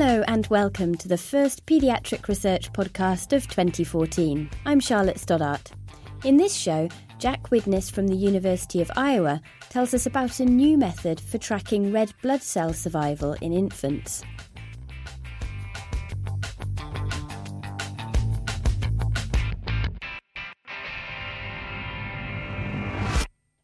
Hello and welcome to the first paediatric research podcast of 2014. I'm Charlotte Stoddart. In this show, Jack Widness from the University of Iowa tells us about a new method for tracking red blood cell survival in infants.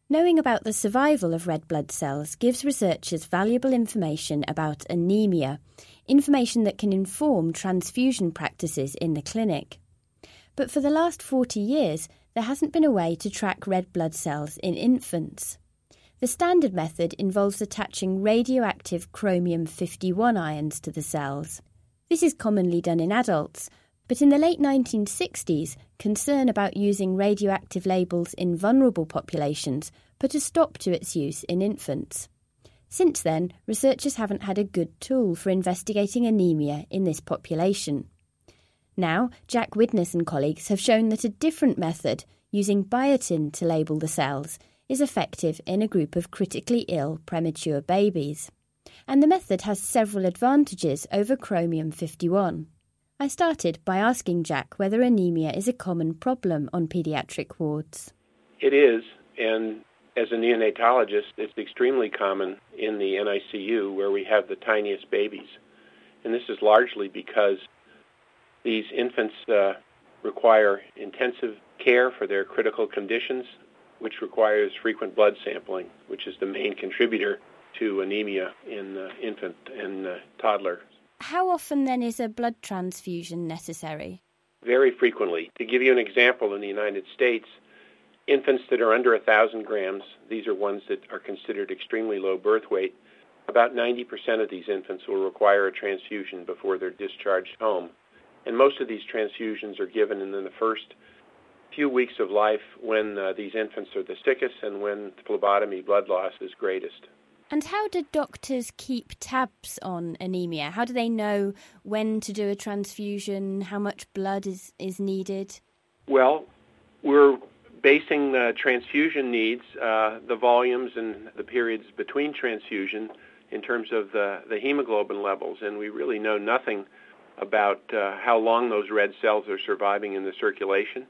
Knowing about the survival of red blood cells gives researchers valuable information about anemia, information that can inform transfusion practices in the clinic. But for the last 40 years, there hasn't been a way to track red blood cells in infants. The standard method involves attaching radioactive chromium 51 ions to the cells. This is commonly done in adults, but in the late 1960s, concern about using radioactive labels in vulnerable populations put a stop to its use in infants. Since then, researchers haven't had a good tool for investigating anemia in this population. Now, Jack Widness and colleagues have shown that a different method, using biotin to label the cells, is effective in a group of critically ill premature babies. And the method has several advantages over chromium 51. I started by asking Jack whether anemia is a common problem on paediatric wards. It is, and as a neonatologist, it's extremely common in the NICU where we have the tiniest babies. And this is largely because these infants uh, require intensive care for their critical conditions, which requires frequent blood sampling, which is the main contributor to anemia in uh, infant and uh, toddler. How often then is a blood transfusion necessary? Very frequently. To give you an example, in the United States, infants that are under 1,000 grams, these are ones that are considered extremely low birth weight, about 90% of these infants will require a transfusion before they're discharged home. And most of these transfusions are given in the first few weeks of life when uh, these infants are the sickest and when phlebotomy blood loss is greatest. And how do doctors keep tabs on anemia? How do they know when to do a transfusion, how much blood is, is needed? Well, we're basing the transfusion needs, uh, the volumes and the periods between transfusion in terms of the, the hemoglobin levels, and we really know nothing about uh, how long those red cells are surviving in the circulation,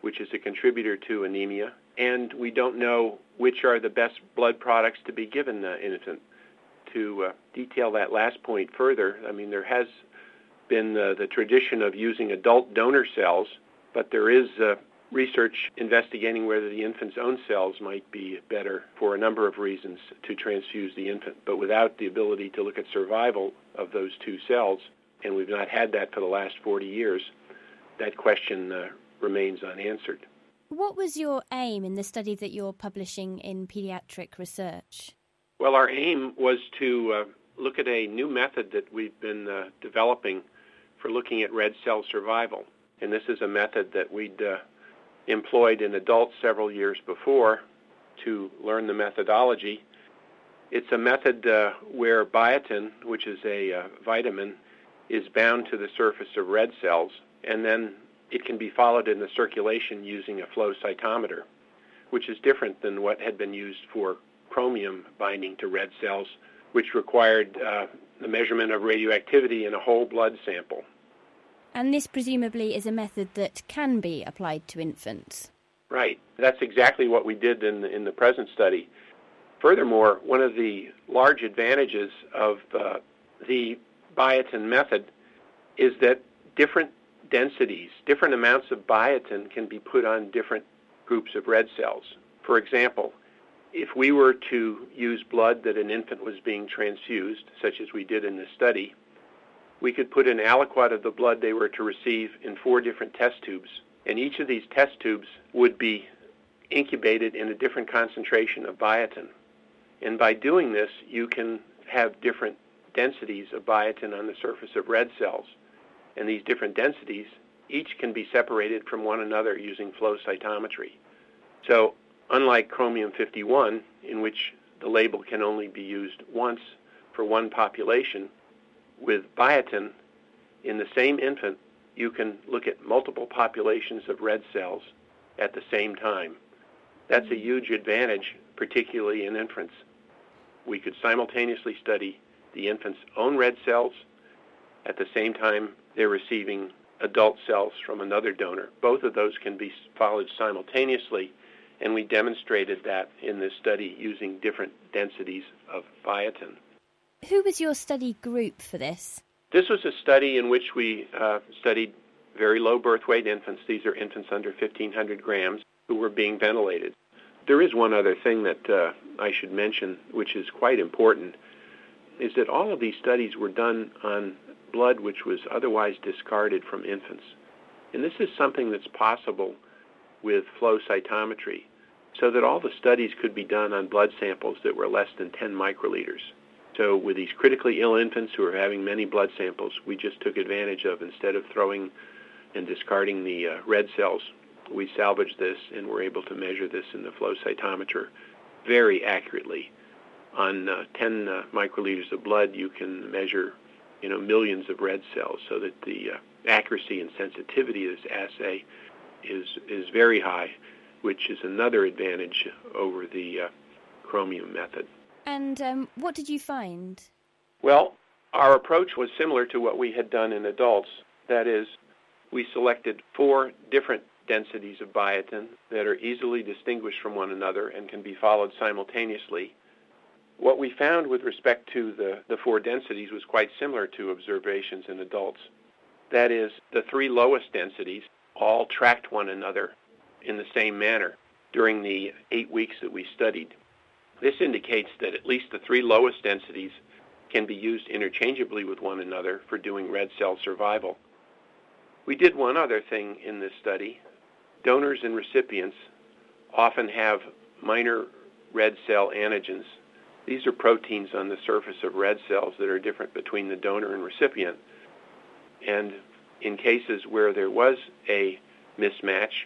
which is a contributor to anemia, and we don't know which are the best blood products to be given the infant. To uh, detail that last point further, I mean, there has been the, the tradition of using adult donor cells, but there is uh, research investigating whether the infant's own cells might be better for a number of reasons to transfuse the infant. But without the ability to look at survival of those two cells, and we've not had that for the last 40 years, that question uh, remains unanswered. What was your aim in the study that you're publishing in pediatric research? Well, our aim was to uh, look at a new method that we've been uh, developing for looking at red cell survival. And this is a method that we'd uh, employed in adults several years before to learn the methodology. It's a method uh, where biotin, which is a uh, vitamin, is bound to the surface of red cells, and then it can be followed in the circulation using a flow cytometer, which is different than what had been used for chromium binding to red cells, which required uh, the measurement of radioactivity in a whole blood sample. And this presumably is a method that can be applied to infants. Right. That's exactly what we did in the, in the present study. Furthermore, one of the large advantages of uh, the biotin method is that different densities, different amounts of biotin can be put on different groups of red cells. For example, if we were to use blood that an infant was being transfused, such as we did in this study, we could put an aliquot of the blood they were to receive in four different test tubes. And each of these test tubes would be incubated in a different concentration of biotin. And by doing this, you can have different densities of biotin on the surface of red cells. And these different densities each can be separated from one another using flow cytometry. So, unlike chromium 51, in which the label can only be used once for one population, with biotin, in the same infant, you can look at multiple populations of red cells at the same time. That's a huge advantage, particularly in infants. We could simultaneously study the infant's own red cells at the same time they're receiving adult cells from another donor. Both of those can be followed simultaneously, and we demonstrated that in this study using different densities of biotin. Who was your study group for this? This was a study in which we uh, studied very low birth weight infants. These are infants under 1,500 grams who were being ventilated. There is one other thing that uh, I should mention, which is quite important, is that all of these studies were done on blood which was otherwise discarded from infants. And this is something that's possible with flow cytometry, so that all the studies could be done on blood samples that were less than 10 microliters. So with these critically ill infants who are having many blood samples, we just took advantage of instead of throwing and discarding the uh, red cells, we salvaged this and were able to measure this in the flow cytometer very accurately. On uh, 10 uh, microliters of blood, you can measure, you know, millions of red cells, so that the uh, accuracy and sensitivity of this assay is is very high, which is another advantage over the uh, chromium method. And um, what did you find? Well, our approach was similar to what we had done in adults. That is, we selected four different densities of biotin that are easily distinguished from one another and can be followed simultaneously. What we found with respect to the, the four densities was quite similar to observations in adults. That is, the three lowest densities all tracked one another in the same manner during the eight weeks that we studied. This indicates that at least the three lowest densities can be used interchangeably with one another for doing red cell survival. We did one other thing in this study. Donors and recipients often have minor red cell antigens. These are proteins on the surface of red cells that are different between the donor and recipient. And in cases where there was a mismatch,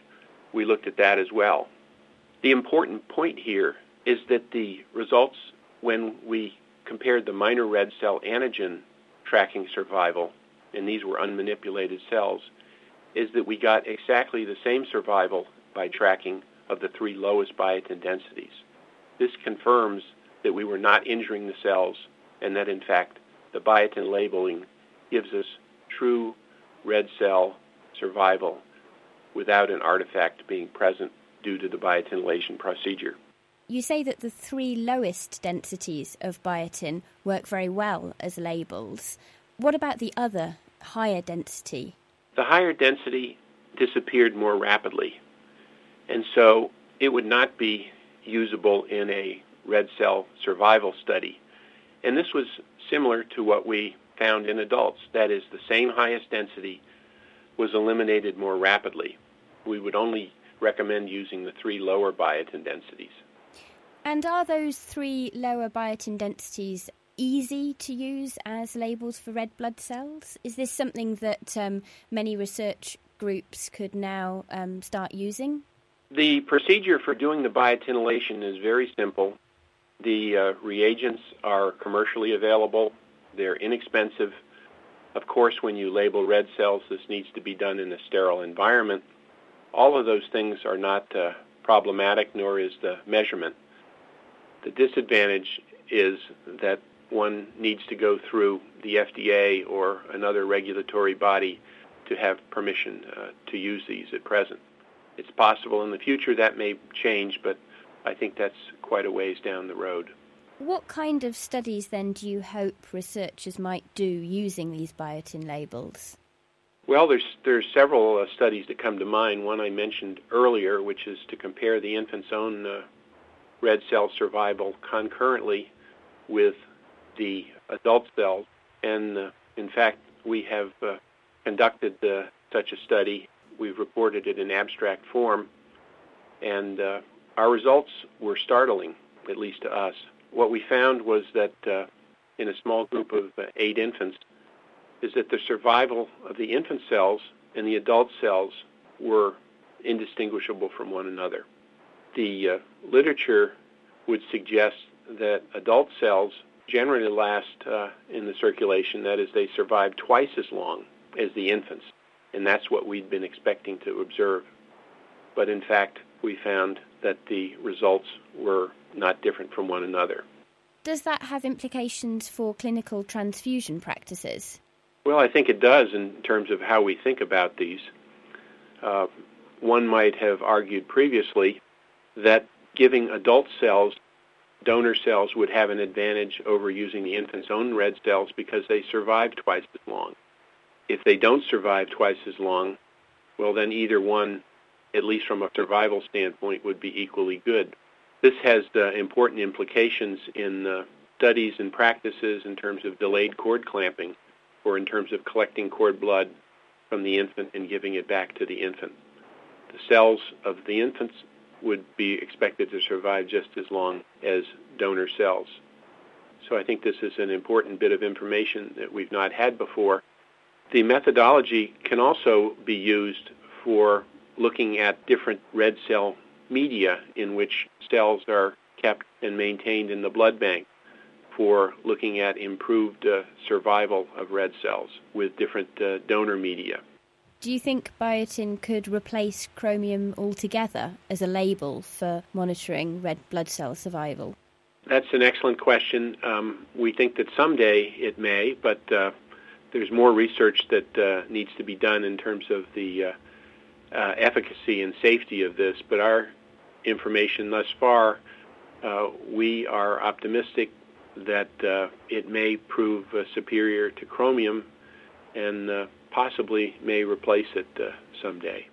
we looked at that as well. The important point here is that the results when we compared the minor red cell antigen tracking survival, and these were unmanipulated cells, is that we got exactly the same survival by tracking of the three lowest biotin densities. This confirms that we were not injuring the cells and that in fact the biotin labeling gives us true red cell survival without an artifact being present due to the biotinylation procedure. You say that the three lowest densities of biotin work very well as labels. What about the other higher density? The higher density disappeared more rapidly, and so it would not be usable in a red cell survival study. And this was similar to what we found in adults. That is, the same highest density was eliminated more rapidly. We would only recommend using the three lower biotin densities. And are those three lower biotin densities easy to use as labels for red blood cells? Is this something that um, many research groups could now um, start using? The procedure for doing the biotinylation is very simple. The uh, reagents are commercially available. They're inexpensive. Of course, when you label red cells, this needs to be done in a sterile environment. All of those things are not uh, problematic, nor is the measurement. The disadvantage is that one needs to go through the FDA or another regulatory body to have permission uh, to use these at present. It's possible in the future that may change, but I think that's quite a ways down the road. What kind of studies then do you hope researchers might do using these biotin labels? Well, there's there's several uh, studies that come to mind. One I mentioned earlier, which is to compare the infant's own uh, red cell survival concurrently with the adult cells. And uh, in fact, we have uh, conducted uh, such a study. We've reported it in abstract form, and uh, our results were startling, at least to us. What we found was that uh, in a small group of uh, eight infants, is that the survival of the infant cells and the adult cells were indistinguishable from one another. The literature would suggest that adult cells generally last uh, in the circulation. That is, they survive twice as long as the infants, and that's what we'd been expecting to observe. But in fact, we found that the results were not different from one another. Does that have implications for clinical transfusion practices? Well, I think it does in terms of how we think about these. Uh, one might have argued previously that giving adult cells donor cells would have an advantage over using the infant's own red cells because they survive twice as long. If they don't survive twice as long, well, then either one, at least from a survival standpoint, would be equally good. This has uh, important implications in uh, studies and practices in terms of delayed cord clamping or in terms of collecting cord blood from the infant and giving it back to the infant. The cells of the infants would be expected to survive just as long as donor cells. So I think this is an important bit of information that we've not had before. The methodology can also be used for looking at different red cell media in which cells are kept and maintained in the blood bank for looking at improved uh, survival of red cells with different uh, donor media. Do you think biotin could replace chromium altogether as a label for monitoring red blood cell survival? That's an excellent question. Um, we think that someday it may, but uh, there's more research that uh, needs to be done in terms of the uh, uh efficacy and safety of this. But our information thus far, uh, we are optimistic that uh, it may prove superior to chromium and possibly may replace it uh, someday.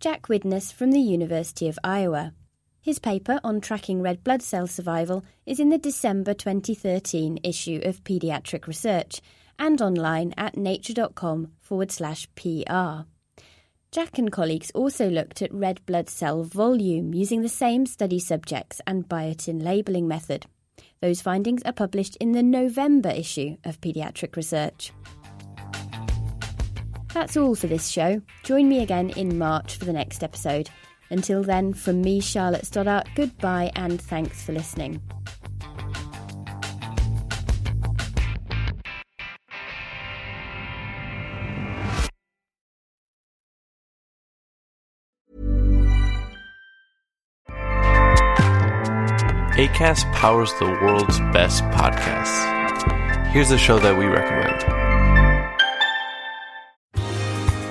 Jack Widness from the University of Iowa. His paper on tracking red blood cell survival is in the December 2013 issue of Pediatric Research and online at nature.com forward slash PR. Jack and colleagues also looked at red blood cell volume using the same study subjects and biotin labelling method. Those findings are published in the November issue of Pediatric Research. That's all for this show. Join me again in March for the next episode. Until then, from me, Charlotte Stoddart, goodbye and thanks for listening. ACAST powers the world's best podcasts. Here's a show that we recommend.